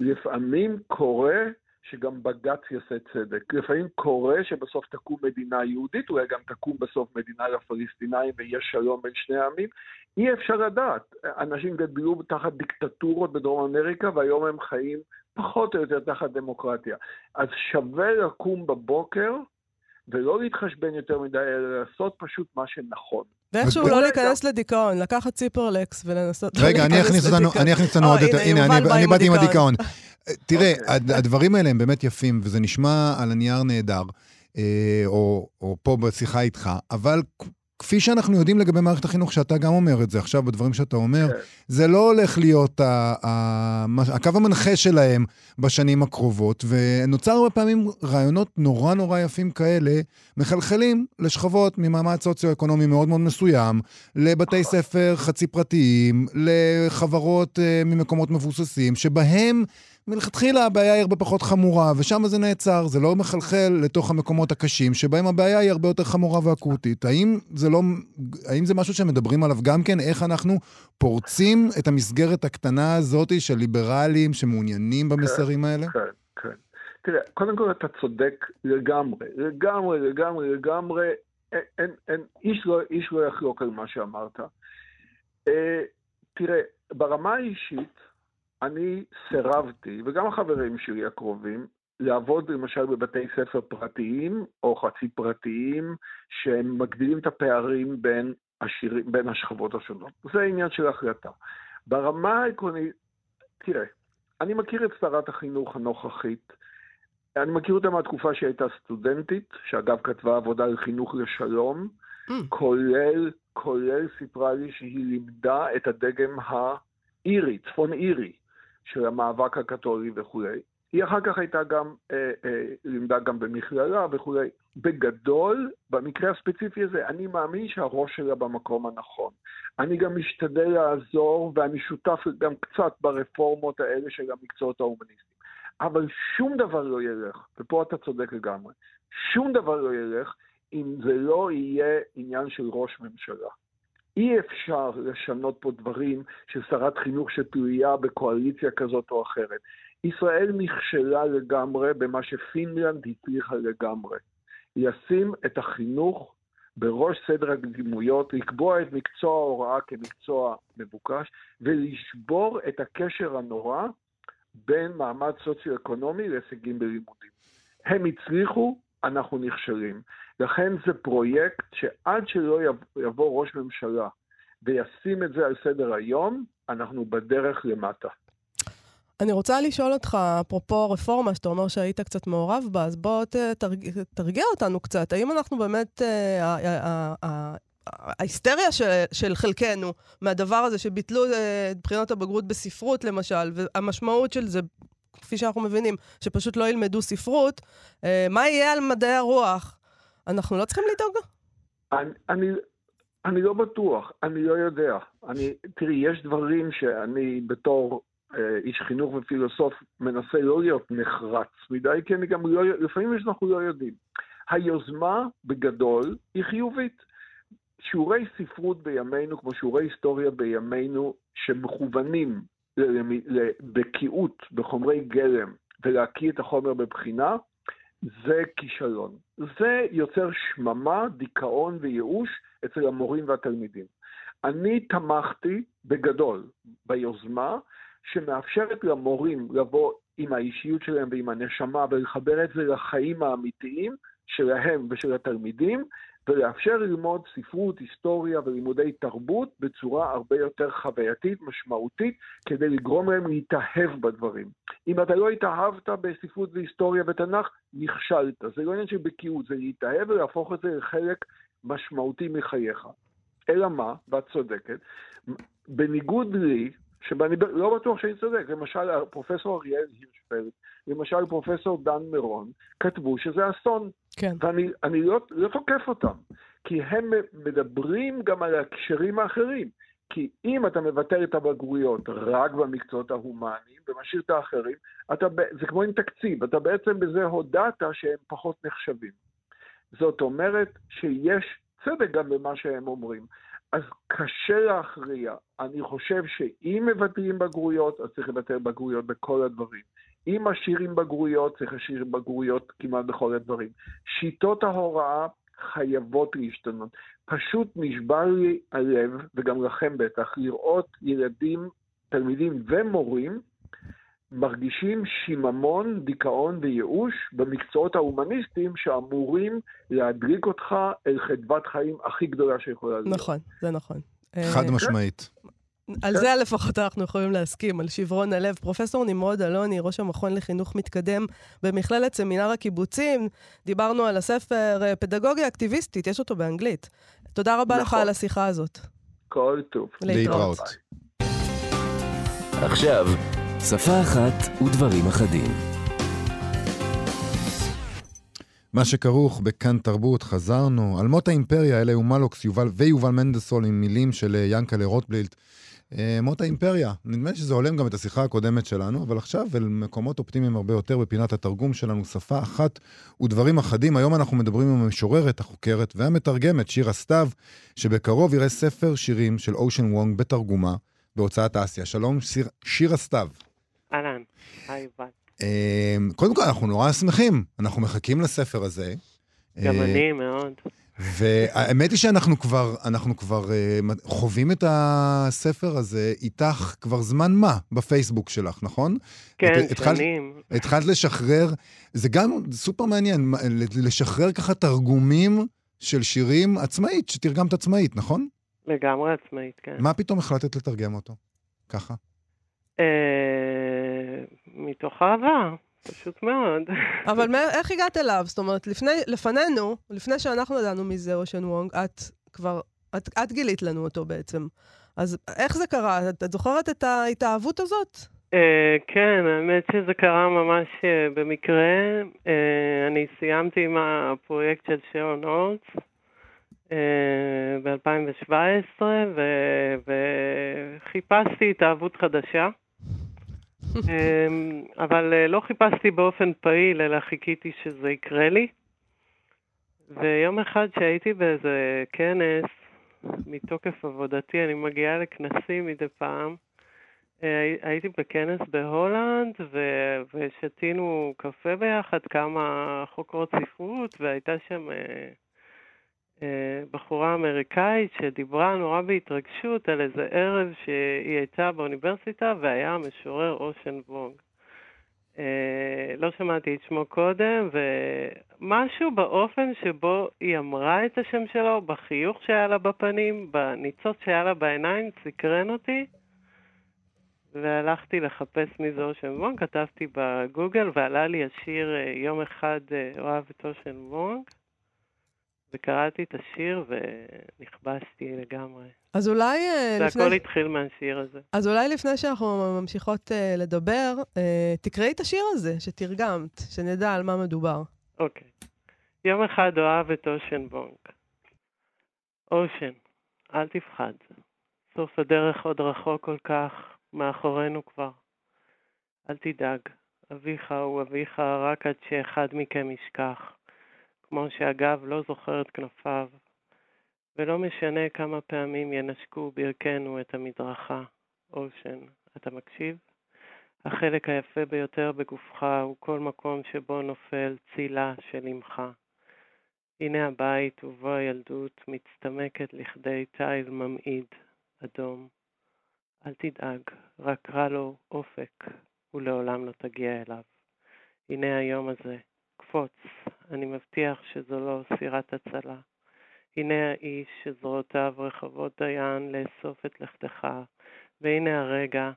לפעמים קורה שגם בג"ץ יעשה צדק. לפעמים קורה שבסוף תקום מדינה יהודית, אולי גם תקום בסוף מדינה לפלסטינאים ויש שלום בין שני העמים. אי אפשר לדעת. אנשים גדלו תחת דיקטטורות בדרום אמריקה והיום הם חיים פחות או יותר תחת דמוקרטיה. אז שווה לקום בבוקר ולא להתחשבן יותר מדי, אלא לעשות פשוט מה שנכון. ואיכשהו לא להיכנס לדיכאון, לקחת ציפרלקס ולנסות לא רגע, אני אכניס אותנו עוד יותר, הנה, אני באתי עם הדיכאון. תראה, אוקיי. הדברים האלה הם באמת יפים, וזה נשמע על הנייר נהדר, אה, או פה בשיחה איתך, אבל כפי שאנחנו יודעים לגבי מערכת החינוך, שאתה גם אומר את זה עכשיו בדברים שאתה אומר, כן. זה לא הולך להיות ה- ה- הקו המנחה שלהם בשנים הקרובות, ונוצר הרבה פעמים רעיונות נורא נורא יפים כאלה, מחלחלים לשכבות ממעמד סוציו-אקונומי מאוד מאוד מסוים, לבתי. ספר חצי פרטיים, לחברות uh, ממקומות מבוססים, שבהם... מלכתחילה הבעיה היא הרבה פחות חמורה, ושם זה נעצר, זה לא מחלחל לתוך המקומות הקשים, שבהם הבעיה היא הרבה יותר חמורה ואקוטית. האם זה לא, האם זה משהו שמדברים עליו גם כן? איך אנחנו פורצים את המסגרת הקטנה הזאת של ליברלים שמעוניינים במסרים האלה? כן, כן. תראה, קודם כל אתה צודק לגמרי, לגמרי, לגמרי, לגמרי. אין, אין, אין, איש, לא, איש לא יחלוק על מה שאמרת. אה, תראה, ברמה האישית, אני סירבתי, וגם החברים שלי הקרובים, לעבוד למשל בבתי ספר פרטיים או חצי פרטיים, שהם מגדילים את הפערים בין, השיר, בין השכבות השונות. זה עניין של החלטה. ברמה העקרונית, תראה, אני מכיר את שרת החינוך הנוכחית, אני מכיר אותה מהתקופה שהיא הייתה סטודנטית, שאגב כתבה עבודה על חינוך לשלום, mm. כולל, כולל סיפרה לי שהיא לימדה את הדגם האירי, צפון אירי, של המאבק הקתולי וכולי. היא אחר כך הייתה גם, אה, אה, לימדה גם במכללה וכולי. בגדול, במקרה הספציפי הזה, אני מאמין שהראש שלה במקום הנכון. אני גם משתדל לעזור, ואני שותף גם קצת ברפורמות האלה של המקצועות ההומניסטיים. אבל שום דבר לא ילך, ופה אתה צודק לגמרי, שום דבר לא ילך אם זה לא יהיה עניין של ראש ממשלה. אי אפשר לשנות פה דברים של שרת חינוך שתלויה בקואליציה כזאת או אחרת. ישראל נכשלה לגמרי במה שפינלנד הצליחה לגמרי. לשים את החינוך בראש סדר הקדימויות, לקבוע את מקצוע ההוראה כמקצוע מבוקש, ולשבור את הקשר הנורא בין מעמד סוציו-אקונומי להישגים בלימודים. הם הצליחו, אנחנו נכשלים. לכן זה פרויקט שעד שלא יבוא ראש ממשלה וישים את זה על סדר היום, אנחנו בדרך למטה. אני רוצה לשאול אותך, אפרופו הרפורמה, שאתה אומר שהיית קצת מעורב בה, אז בוא תרגיע אותנו קצת. האם אנחנו באמת, אה, ההיסטריה של, חלקנו מהדבר הזה, שביטלו אה, את בחינות הבגרות בספרות, למשל, והמשמעות של זה, כפי שאנחנו מבינים, שפשוט לא ילמדו ספרות, אה, מה יהיה על מדעי הרוח? אנחנו לא צריכים לדאוג? אני, אני, לא בטוח, אני לא יודע. אני, תראי, יש דברים שאני בתור איש חינוך ופילוסוף מנסה לא להיות נחרץ מדי, כי אני גם לא, לפעמים אנחנו לא יודעים. היוזמה בגדול היא חיובית. שיעורי ספרות בימינו, כמו שיעורי היסטוריה בימינו, שמכוונים לבקיאות בחומרי גלם ולהקיא את החומר בבחינה, זה כישלון. זה יוצר שממה, דיכאון וייאוש אצל המורים והתלמידים. אני תמכתי בגדול ביוזמה שמאפשרת למורים לבוא עם האישיות שלהם ועם הנשמה ולחבר את זה לחיים האמיתיים שלהם ושל התלמידים, ולאפשר ללמוד ספרות, היסטוריה ולימודי תרבות בצורה הרבה יותר חווייתית, משמעותית, כדי לגרום להם להתאהב בדברים. אם אתה לא התאהבת בספרות והיסטוריה ותנ"ך, נכשלת. זה לא עניין של בקיאות, זה להתאהב ולהפוך את זה לחלק משמעותי מחייך. אלא מה, ואת צודקת, בניגוד לי, שאני לא בטוח שאני צודק, למשל פרופסור אריאל הירשפלד, למשל פרופסור דן מירון, כתבו שזה אסון. כן. ואני לא, לא תוקף אותם, כי הם מדברים גם על ההקשרים האחרים. כי אם אתה מבטל את הבגרויות רק במקצועות ההומניים ומשאיר את האחרים, אתה, זה כמו עם תקציב, אתה בעצם בזה הודעת שהם פחות נחשבים. זאת אומרת שיש צדק גם במה שהם אומרים. אז קשה להכריע. אני חושב שאם מבטלים בגרויות, אז צריך לבטל בגרויות בכל הדברים. אם משאירים בגרויות, צריך להשאיר בגרויות כמעט בכל הדברים. שיטות ההוראה חייבות להשתנות. פשוט נשבר לי הלב, וגם לכם בטח, לראות ילדים, תלמידים ומורים מרגישים שיממון, דיכאון וייאוש במקצועות ההומניסטיים שאמורים להדליק אותך אל חדוות חיים הכי גדולה שיכולה להיות. נכון, זה נכון. חד אה, משמעית. על זה לפחות אנחנו יכולים להסכים, על שברון הלב. פרופסור נמרוד אלוני, ראש המכון לחינוך מתקדם במכללת סמינר הקיבוצים, דיברנו על הספר אה, פדגוגיה אקטיביסטית, יש אותו באנגלית. תודה רבה נכון. לך על השיחה הזאת. כל טוב. להתראות. עכשיו, שפה אחת ודברים אחדים. מה שכרוך בכאן תרבות, חזרנו. על מות האימפריה, אלה הוא מלוקס יובל, ויובל מנדסול עם מילים של אה, ינקלה רוטבלילט. אה, מות האימפריה. נדמה לי שזה הולם גם את השיחה הקודמת שלנו, אבל עכשיו אל מקומות אופטימיים הרבה יותר בפינת התרגום שלנו, שפה אחת ודברים אחדים. היום אנחנו מדברים עם המשוררת, החוקרת והמתרגמת, שירה סתיו, שבקרוב יראה ספר שירים של אושן וונג בתרגומה בהוצאת אסיה. שלום, שיר, שירה סתיו. אהלן, היי יובל. אה, קודם כל, אנחנו נורא שמחים, אנחנו מחכים לספר הזה. גם אה, אני מאוד. והאמת היא שאנחנו כבר, אנחנו כבר uh, חווים את הספר הזה איתך כבר זמן מה בפייסבוק שלך, נכון? כן, את, שנים. התחלת, התחלת לשחרר, זה גם סופר מעניין, לשחרר ככה תרגומים של שירים עצמאית, שתרגמת עצמאית, נכון? לגמרי עצמאית, כן. מה פתאום החלטת לתרגם אותו? ככה? אה, מתוך אהבה. פשוט מאוד. אבל איך הגעת אליו? זאת אומרת, לפני, לפנינו, לפני שאנחנו ידענו מי זה אושן וונג, את כבר, את, את גילית לנו אותו בעצם. אז איך זה קרה? את, את זוכרת את ההתאהבות הזאת? Uh, כן, האמת שזה קרה ממש uh, במקרה. Uh, אני סיימתי עם הפרויקט של שרון הולץ uh, ב-2017, וחיפשתי התאהבות חדשה. אמ, אבל אה, לא חיפשתי באופן פעיל, אלא חיכיתי שזה יקרה לי. ויום אחד שהייתי באיזה כנס, מתוקף עבודתי, אני מגיעה לכנסים מדי פעם, אה, הייתי בכנס בהולנד ו- ושתינו קפה ביחד, כמה חוקרות ספרות, והייתה שם אה, בחורה אמריקאית שדיברה נורא בהתרגשות על איזה ערב שהיא הייתה באוניברסיטה והיה המשורר אושן וונג. אה, לא שמעתי את שמו קודם, ומשהו באופן שבו היא אמרה את השם שלו, בחיוך שהיה לה בפנים, בניצוץ שהיה לה בעיניים, סקרן אותי. והלכתי לחפש מי זה אושן וונג, כתבתי בגוגל ועלה לי השיר אה, יום אחד אוהב את אושן וונג. וקראתי את השיר ונכבשתי לגמרי. אז אולי אה, זה לפני... הכל התחיל מהשיר הזה. אז אולי לפני שאנחנו ממשיכות אה, לדבר, אה, תקראי את השיר הזה שתרגמת, שנדע על מה מדובר. אוקיי. יום אחד אוהב את אושן בונק. אושן, אל תפחד. סוף הדרך עוד רחוק כל כך, מאחורינו כבר. אל תדאג, אביך הוא אביך רק עד שאחד מכם ישכח. כמו שהגב לא זוכר את כנפיו, ולא משנה כמה פעמים ינשקו ברכנו את המדרכה. אושן, אתה מקשיב? החלק היפה ביותר בגופך הוא כל מקום שבו נופל צילה של אמך. הנה הבית ובו הילדות מצטמקת לכדי תיל ממעיד, אדום. אל תדאג, רק קרא לו אופק, ולעולם לא תגיע אליו. הנה היום הזה, קפוץ, אני מבטיח שזו לא סירת הצלה. הנה האיש שזרועותיו רחבות דיין לאסוף את לכתך, והנה הרגע,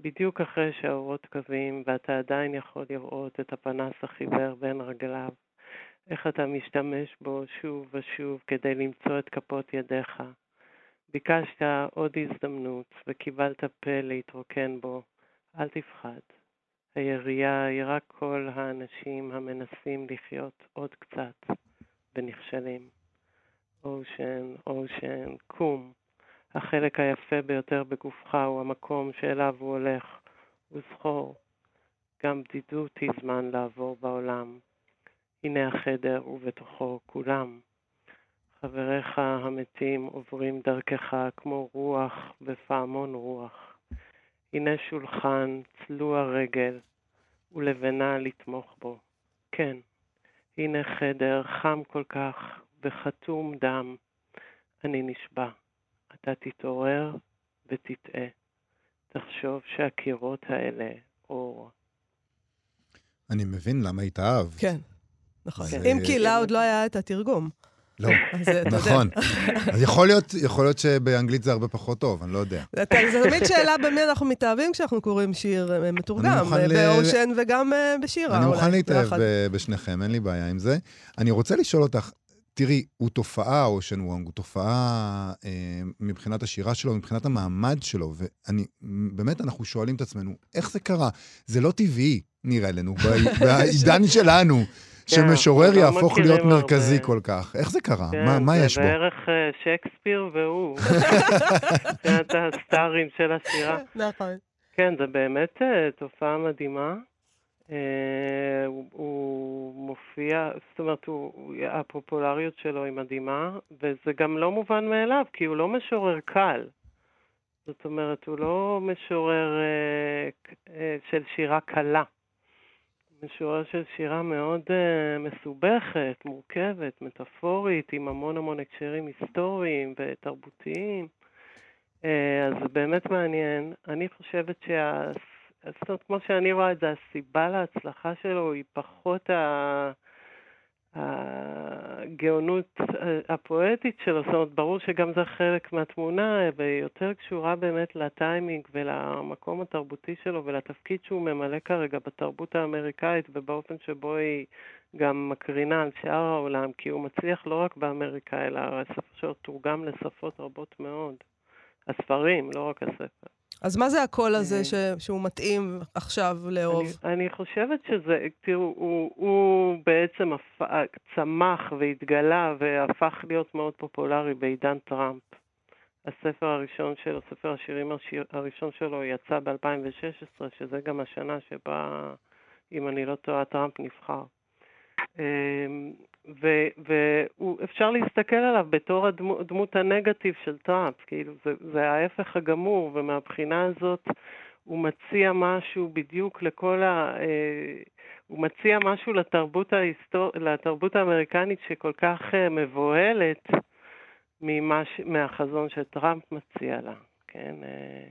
בדיוק אחרי שהאורות קווים ואתה עדיין יכול לראות את הפנס החיוור בין רגליו, איך אתה משתמש בו שוב ושוב כדי למצוא את כפות ידיך. ביקשת עוד הזדמנות וקיבלת פה להתרוקן בו, אל תפחד. הירייה היא רק כל האנשים המנסים לחיות עוד קצת ונכשלים. אושן, אושן, קום. החלק היפה ביותר בגופך הוא המקום שאליו הוא הולך, וזכור, גם בדידות היא זמן לעבור בעולם. הנה החדר ובתוכו כולם. חבריך המתים עוברים דרכך כמו רוח בפעמון רוח. הנה שולחן צלוע רגל ולבנה לתמוך בו. כן, הנה חדר חם כל כך וחתום דם. אני נשבע. אתה תתעורר ותטעה. תחשוב שהקירות האלה אור. אני מבין למה התאהב. כן, נכון. אם כי לה עוד לא היה את התרגום. לא. נכון. אז יכול להיות, יכול להיות שבאנגלית זה הרבה פחות טוב, אני לא יודע. זה תמיד שאלה במי אנחנו מתאהבים כשאנחנו קוראים שיר אה, מתורגם, אה, באושן וגם אה, בשירה. אני מוכן להתאהב בשניכם, אין לי בעיה עם זה. אני רוצה לשאול אותך, תראי, הוא תופעה, אושן וונג, הוא תופעה אה, מבחינת השירה שלו, מבחינת המעמד שלו, ואני, באמת, אנחנו שואלים את עצמנו, איך זה קרה? זה לא טבעי, נראה לנו, בעידן שלנו, שמשורר אנחנו לא יהפוך להיות מרכזי. כל כך. איך זה קרה? כן, מה- מה זה יש בו? בערך אה, שייקספיר והוא. מבחינת הסטארים של השירה. נכון. כן, זה באמת אה, תופעה מדהימה. אה, הוא, הוא מופיע, זאת אומרת, הוא, הפופולריות שלו היא מדהימה, וזה גם לא מובן מאליו, כי הוא לא משורר קל. זאת אומרת, הוא לא משורר אה, אה, של שירה קלה. משורר של שירה מאוד אה, מסובכת, מורכבת, מטאפורית, עם המון המון הקשרים היסטוריים ותרבותיים. אה, אז זה באמת מעניין. אני חושבת שה... זאת אומרת, כמו שאני רואה את זה, הסיבה להצלחה שלו היא פחות ה... הגאונות אה, הפואטית שלו, זאת אומרת, ברור שגם זה חלק מהתמונה, ויותר קשורה באמת לטיימינג ולמקום התרבותי שלו ולתפקיד שהוא ממלא כרגע בתרבות האמריקאית ובאופן שבו היא גם מקרינה על שאר העולם, כי הוא מצליח לא רק באמריקה, אלא הספר שלו תורגם לשפות רבות מאוד. הספרים, לא רק הספר. אז מה זה הקול הזה אה. ש- שהוא מתאים עכשיו לאהוב? אני, אני חושבת שזה, תראו, הוא, הוא בעצם הפ... צמח והתגלה והפך להיות מאוד פופולרי בעידן טראמפ. הספר הראשון שלו, ספר השירים השיר, הראשון שלו יצא ב-2016, שזה גם השנה שבה, אם אני לא טועה, טראמפ נבחר. ואפשר להסתכל עליו בתור הדמו, דמות הנגטיב של טראמפ, כאילו זה, זה ההפך הגמור, ומהבחינה הזאת הוא מציע משהו בדיוק לכל ה... אה, הוא מציע משהו לתרבות, ההיסטור... לתרבות האמריקנית שכל כך אה, מבוהלת ממש... מהחזון שטראמפ מציע לה, כן? אה,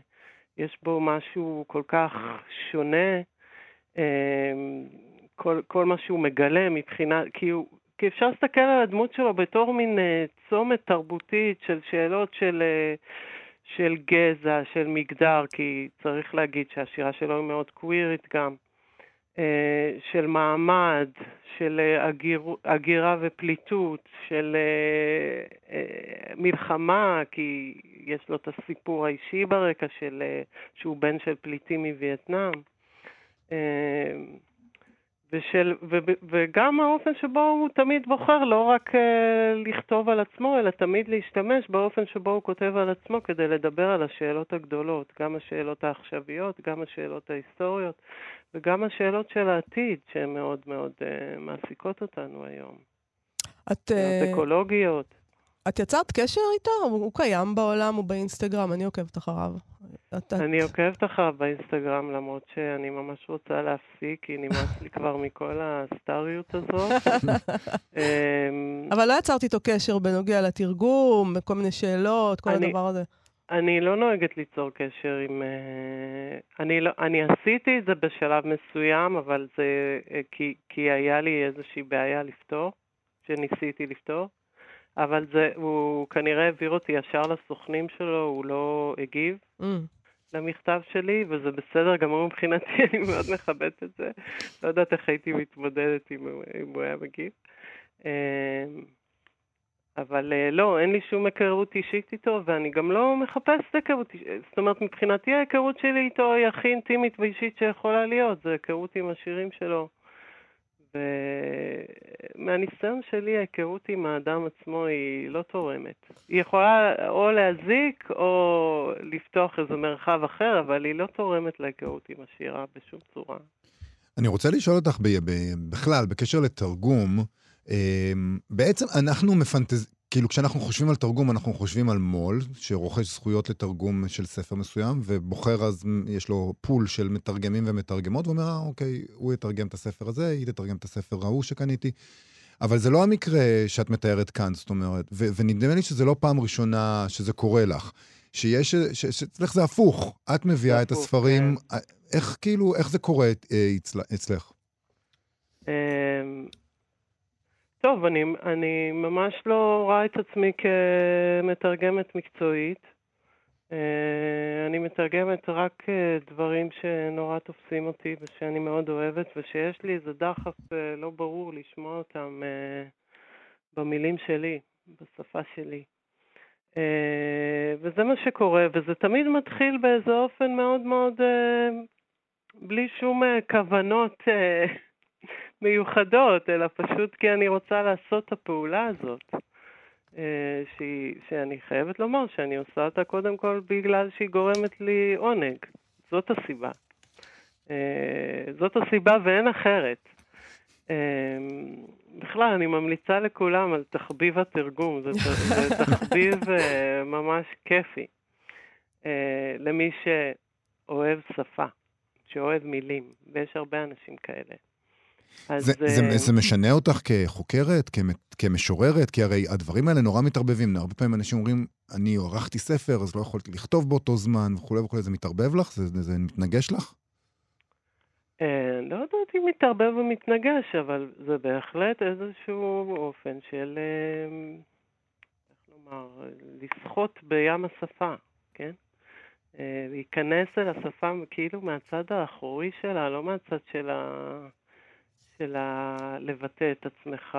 יש בו משהו כל כך שונה, אה, כל, כל מה שהוא מגלה מבחינה, כי, הוא, כי אפשר להסתכל על הדמות שלו בתור מין אה, צומת תרבותית של שאלות של, אה, של גזע, של מגדר, כי צריך להגיד שהשירה שלו היא מאוד קווירית גם. אה, של מעמד, של הגיר, הגירה ופליטות, של מלחמה, כי יש לו את הסיפור האישי ברקע של, שהוא בן של פליטים מווייטנאם. ושל, ו, וגם האופן שבו הוא תמיד בוחר לא רק uh, לכתוב על עצמו, אלא תמיד להשתמש באופן שבו הוא כותב על עצמו כדי לדבר על השאלות הגדולות, גם השאלות העכשוויות, גם השאלות ההיסטוריות, וגם השאלות של העתיד, שהן מאוד מאוד uh, מעסיקות אותנו היום. את... Uh... אקולוגיות. את יצרת קשר איתו? הוא קיים בעולם, הוא באינסטגרם, אני עוקבת אחריו. את... אני עוקבת אחריו באינסטגרם, למרות שאני ממש רוצה להפסיק, כי נמאס לי כבר מכל הסטריות הזאת. אמ, אבל לא יצרת איתו קשר בנוגע לתרגום, כל מיני שאלות, כל אני, הדבר הזה. אני לא נוהגת ליצור קשר עם... אה, אני, לא, אני עשיתי את זה בשלב מסוים, אבל זה אה, כי, כי היה לי איזושהי בעיה לפתור, שניסיתי לפתור. אבל זה, הוא כנראה העביר אותי ישר לסוכנים שלו, הוא לא הגיב mm. למכתב שלי, וזה בסדר גמור מבחינתי, אני מאוד מכבדת את זה. לא יודעת איך הייתי מתמודדת אם הוא, היה מגיב. אמ, אבל אה, לא, אין לי שום היכרות אישית איתו, ואני גם לא מחפשת היכרות אישית. זאת אומרת, מבחינתי ההיכרות שלי איתו היא הכי אינטימית ואישית שיכולה להיות, זה היכרות עם השירים שלו. ומהניסיון שלי, ההיכרות עם האדם עצמו היא לא תורמת. היא יכולה או להזיק או לפתוח איזה מרחב אחר, אבל היא לא תורמת להיכרות עם השירה בשום צורה. אני רוצה לשאול אותך בכלל, בקשר לתרגום, אה, בעצם אנחנו מפנטז... כאילו, כשאנחנו חושבים על תרגום, אנחנו חושבים על מו"ל, שרוכש זכויות לתרגום של ספר מסוים, ובוחר אז, יש לו פול של מתרגמים ומתרגמות, ואומר, אה, אוקיי, הוא יתרגם את הספר הזה, היא תתרגם את הספר ההוא שקניתי. אבל זה לא המקרה שאת מתארת כאן, זאת אומרת, ו- ונדמה לי שזה לא פעם ראשונה שזה קורה לך. שיש, שאצלך זה הפוך, את מביאה את הספרים, כן. איך כאילו, איך זה קורה אה, אצל, אצלך? טוב, אני, אני ממש לא רואה את עצמי כמתרגמת מקצועית. אה, אני מתרגמת רק אה, דברים שנורא תופסים אותי ושאני מאוד אוהבת ושיש לי איזה דחף אה, לא ברור לשמוע אותם במילים שלי, בשפה שלי. וזה מה שקורה, וזה תמיד מתחיל באיזה אופן מאוד מאוד בלי שום כוונות מיוחדות, אלא פשוט כי אני רוצה לעשות את הפעולה הזאת. אה, שהיא, שאני חייבת לומר שאני עושה אותה קודם כל בגלל שהיא גורמת לי עונג. זאת הסיבה. אה, זאת הסיבה ואין אחרת. אה, בכלל, אני ממליצה לכולם על תחביב התרגום, זה, זה תחביב ממש כיפי. למי שאוהב שפה, שאוהב מילים, ויש הרבה אנשים כאלה. זה, זה, זה, אה, זה משנה אותך כחוקרת, כמשוררת? כי הרי הדברים האלה נורא מתערבבים. הרבה פעמים אנשים אומרים, אני ערכתי ספר, אז לא יכולתי לכתוב באותו זמן וכולי וכולי. זה מתערבב לך? זה, זה, זה מתנגש לך? אה, לא יודעת אם מתערבב ומתנגש, אבל זה בהחלט איזשהו אופן של, אה, איך לומר, לשחות בים השפה, כן? להיכנס אל השפה כאילו מהצד האחורי שלה, לא מהצד של ה... של ה... לבטא את עצמך,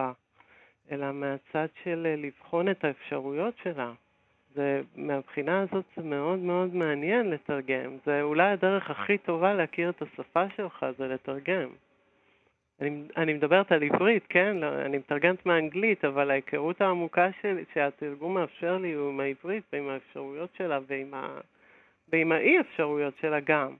אלא מהצד של אה, לבחון את האפשרויות שלה. זה, מהבחינה הזאת זה מאוד מאוד מעניין לתרגם. זה אולי הדרך הכי טובה להכיר את השפה שלך, זה לתרגם. אני, אני מדברת על עברית, כן? לא, אני מתרגמת מאנגלית, אבל ההיכרות העמוקה שלי, שהתרגום מאפשר לי הוא עם העברית ועם האפשרויות שלה ועם, ה, ועם האי-אפשרויות שלה גם.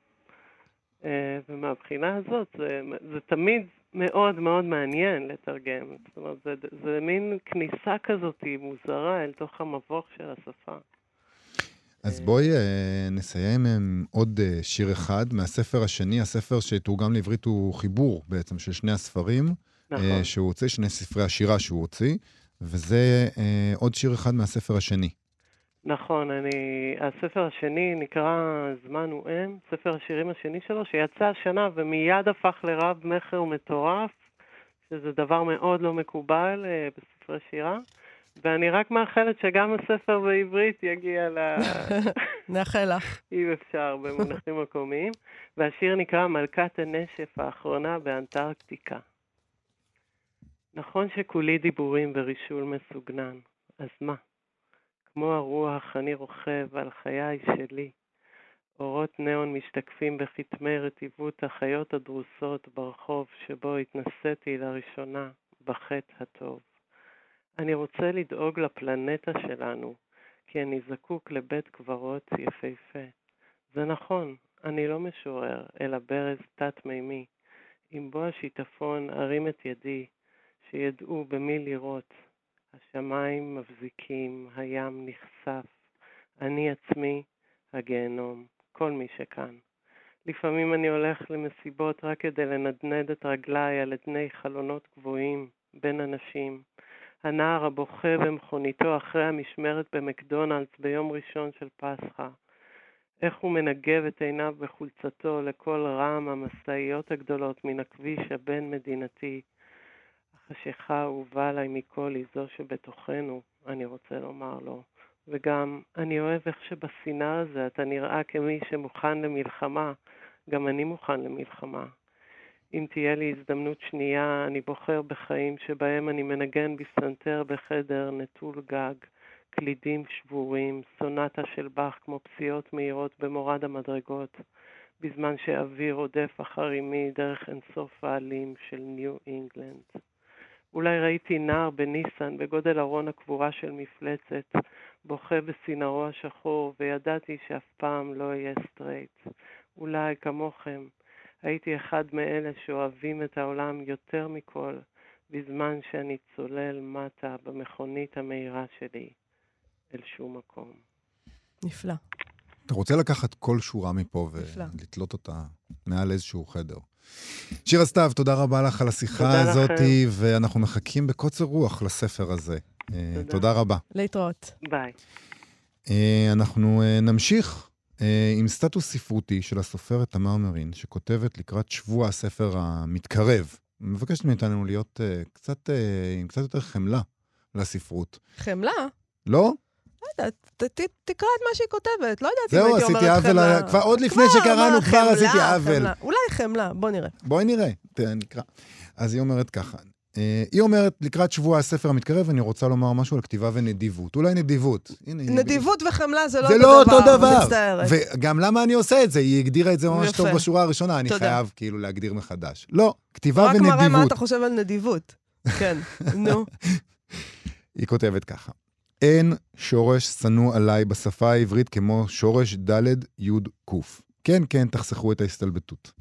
אה, ומהבחינה הזאת זה, זה תמיד מאוד מאוד מעניין לתרגם. זאת אומרת, זה, זה מין כניסה כזאת מוזרה אל תוך המבוך של השפה. אז בואי uh, נסיים עם עוד uh, שיר אחד מהספר השני. הספר שתורגם לעברית הוא חיבור בעצם של שני הספרים נכון. uh, שהוא הוציא, שני ספרי השירה שהוא הוציא, וזה עוד שיר אחד מהספר השני. נכון, אני... הספר השני נקרא זמן הוא אם, ספר השירים השני שלו, שיצא השנה ומיד הפך לרב מכר מטורף, שזה דבר מאוד לא מקובל uh, בספרי שירה. ואני רק מאחלת שגם הספר בעברית יגיע ל... נאחל לך. אם אפשר, במונחים מקומיים. והשיר נקרא מלכת הנשף האחרונה באנטרקטיקה. נכון שכולי דיבורים ורישול מסוגנן, אז מה? כמו הרוח אני רוכב על חיי שלי. אורות ניאון משתקפים בכתמי רטיבות החיות הדרוסות ברחוב שבו התנסיתי לראשונה בחטא הטוב. אני רוצה לדאוג לפלנטה שלנו, כי אני זקוק לבית קברות יפהפה. זה נכון, אני לא משורר, אלא ברז תת-מימי. עם בוא השיטפון ארים את ידי, שידעו במי לראות. השמיים מבזיקים, הים נחשף, אני עצמי, הגיהנום, כל מי שכאן. לפעמים אני הולך למסיבות רק כדי לנדנד את רגליי על אדני חלונות גבוהים בין אנשים. הנער הבוכה במכוניתו אחרי המשמרת במקדונלדס ביום ראשון של פסחא. איך הוא מנגב את עיניו בחולצתו לקול רם המשאיות הגדולות מן הכביש הבין-מדינתי. החשיכה האהובה עליי מכל היא זו שבתוכנו, אני רוצה לומר לו. וגם, אני אוהב איך שבשנאה הזה אתה נראה כמי שמוכן למלחמה. גם אני מוכן למלחמה. אם תהיה לי הזדמנות שנייה, אני בוחר בחיים שבהם אני מנגן בפסנתר בחדר נטול גג, קלידים שבורים, סונטה של באך כמו פסיעות מהירות במורד המדרגות, בזמן שאוויר רודף אחר אמי דרך אינסוף העלים של ניו אינגלנד. אולי ראיתי נער בניסן בגודל ארון הקבורה של מפלצת, בוכה בסינרו השחור, וידעתי שאף פעם לא אהיה סטרייט. אולי כמוכם, הייתי אחד מאלה שאוהבים את העולם יותר מכל, בזמן שאני צולל מטה במכונית המהירה שלי אל שום מקום. נפלא. אתה רוצה לקחת כל שורה מפה ולתלות אותה מעל איזשהו חדר. שירה סתיו, תודה רבה לך על השיחה הזאת, ואנחנו מחכים בקוצר רוח לספר הזה. אה, תודה. תודה רבה. להתראות. ביי. אה, אנחנו אה, נמשיך עם סטטוס ספרותי של הסופרת תמר מרין, שכותבת לקראת שבוע הספר המתקרב. מבקשת מאיתנו להיות קצת, עם קצת יותר חמלה לספרות. חמלה? לא? לא יודעת, תקרא את מה שהיא כותבת, לא יודעת אם הייתי אומרת חמלה. זהו, עשיתי עוול, כבר עוד לפני שקראנו, כבר עשיתי עוול. אולי חמלה, בוא נראה. בואי נראה, נקרא. אז היא אומרת ככה, אה, היא אומרת, לקראת שבוע הספר המתקרב, אני רוצה לומר משהו על כתיבה ונדיבות. אולי נדיבות. הנה, נדיבות. וחמלה זה לא זה לא אותו דבר. וגם למה אני עושה את זה? היא הגדירה את זה ממש יפה. טוב בשורה הראשונה, אני תודה. חייב כאילו להגדיר מחדש. לא, כתיבה רק ונדיבות. רק מראה מה אתה חושב על נדיבות. כן, נו. היא כותבת ככה: אין שורש שנוא עליי בשפה העברית כמו שורש ד' י' ק'. כן, כן, תחסכו את ההסתלבטות.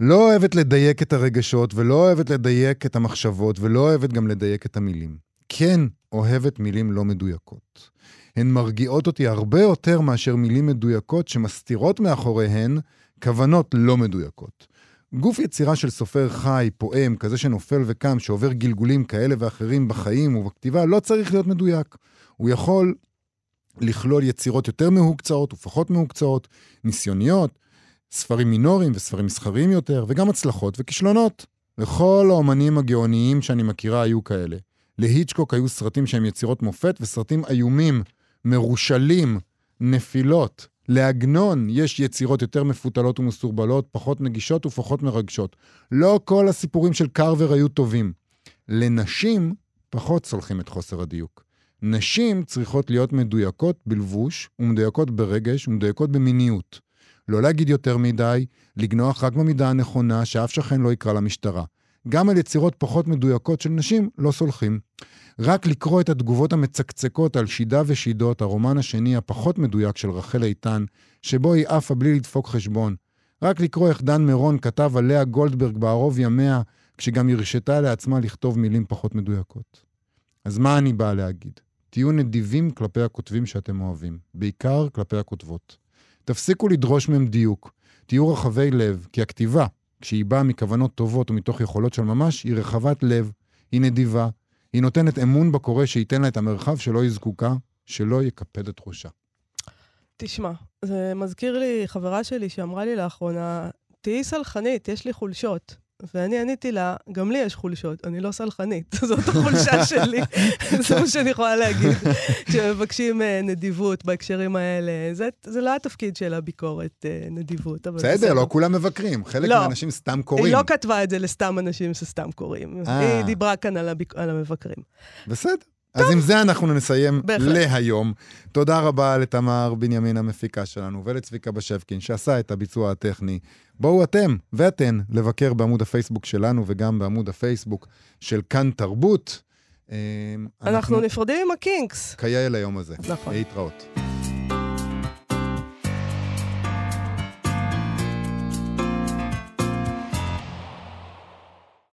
לא אוהבת לדייק את הרגשות, ולא אוהבת לדייק את המחשבות, ולא אוהבת גם לדייק את המילים. כן, אוהבת מילים לא מדויקות. הן מרגיעות אותי הרבה יותר מאשר מילים מדויקות שמסתירות מאחוריהן כוונות לא מדויקות. גוף יצירה של סופר חי, פועם, כזה שנופל וקם, שעובר גלגולים כאלה ואחרים בחיים ובכתיבה, לא צריך להיות מדויק. הוא יכול לכלול יצירות יותר מהוקצעות ופחות מהוקצעות, ניסיוניות, ספרים מינוריים וספרים מסחריים יותר, וגם הצלחות וכישלונות. לכל האומנים הגאוניים שאני מכירה היו כאלה. להיצ'קוק היו סרטים שהם יצירות מופת וסרטים איומים, מרושלים, נפילות. לעגנון יש יצירות יותר מפותלות ומסורבלות, פחות נגישות ופחות מרגשות. לא כל הסיפורים של קרבר היו טובים. לנשים פחות סולחים את חוסר הדיוק. נשים צריכות להיות מדויקות בלבוש, ומדויקות ברגש, ומדויקות במיניות. לא להגיד יותר מדי, לגנוח רק במידה הנכונה, שאף שכן לא יקרא למשטרה. גם על יצירות פחות מדויקות של נשים לא סולחים. רק לקרוא את התגובות המצקצקות על שידה ושידות, הרומן השני הפחות מדויק של רחל איתן, שבו היא עפה בלי לדפוק חשבון. רק לקרוא איך דן מירון כתב על לאה גולדברג בערוב ימיה, כשגם הרשתה לעצמה לכתוב מילים פחות מדויקות. אז מה אני באה להגיד? תהיו נדיבים כלפי הכותבים שאתם אוהבים, בעיקר כלפי הכותבות. תפסיקו לדרוש מהם דיוק, תהיו רחבי לב, כי הכתיבה, כשהיא באה מכוונות טובות ומתוך יכולות של ממש, היא רחבת לב, היא נדיבה, היא נותנת אמון בקורא שייתן לה את המרחב שלא היא זקוקה, שלא יקפד את ראשה. תשמע, זה מזכיר לי חברה שלי שאמרה לי לאחרונה, תהיי סלחנית, יש לי חולשות. ואני עניתי לה, גם לי יש חולשות, אני לא סלחנית, זאת החולשה שלי, זה מה שאני יכולה להגיד. כשמבקשים אה, נדיבות בהקשרים האלה, זה, זה לא התפקיד של הביקורת, אה, נדיבות, בסדר, לא כולם מבקרים, חלק לא. מהאנשים סתם קוראים. היא לא כתבה את זה לסתם אנשים שסתם קוראים. אה. היא דיברה כאן על, הביק... על המבקרים. בסדר. אז עם זה אנחנו נסיים בהחלט. להיום. תודה רבה לתמר בנימין המפיקה שלנו ולצביקה בשבקין שעשה את הביצוע הטכני. בואו אתם ואתן לבקר בעמוד הפייסבוק שלנו וגם בעמוד הפייסבוק של כאן תרבות. אה, אנחנו נפרדים עם הקינקס. כיאה ליום הזה. נכון. להתראות.